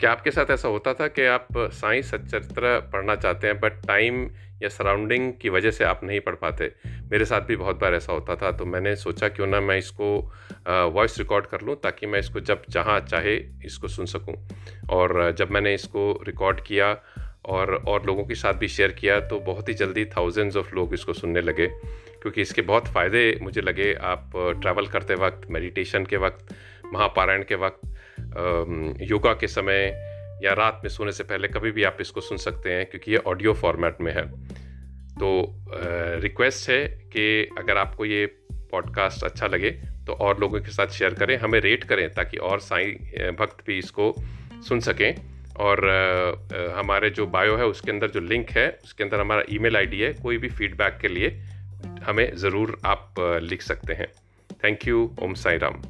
क्या आपके साथ ऐसा होता था कि आप साई सच्चरित्र पढ़ना चाहते हैं बट टाइम या सराउंडिंग की वजह से आप नहीं पढ़ पाते? मेरे साथ भी बहुत बार ऐसा होता था तो मैंने सोचा क्यों ना मैं इसको वॉइस रिकॉर्ड कर लूँ ताकि मैं इसको जब जहाँ चाहे इसको सुन सकूँ। और जब मैंने इसको रिकॉर्ड किया और और लोगों के साथ भी शेयर किया तो बहुत ही जल्दी थाउजेंड्स ऑफ़ लोग इसको सुनने लगे, क्योंकि इसके बहुत फ़ायदे मुझे लगे। आप ट्रैवल करते वक्त मेडिटेशन के वक्त, महापारायण के वक्त योगा के समय या रात में सोने से पहले कभी भी आप इसको सुन सकते हैं क्योंकि ये ऑडियो फॉर्मेट में है। तो रिक्वेस्ट है कि अगर आपको ये पॉडकास्ट अच्छा लगे तो और लोगों के साथ शेयर करें, हमें रेट करें ताकि और साई भक्त भी इसको सुन सकें। और हमारे जो बायो है, उसके अंदर जो लिंक है, उसके अंदर हमारा ईमेल आईडी है, कोई भी फीडबैक के लिए हमें ज़रूर आप लिख सकते हैं। Thank you, Om Sai Ram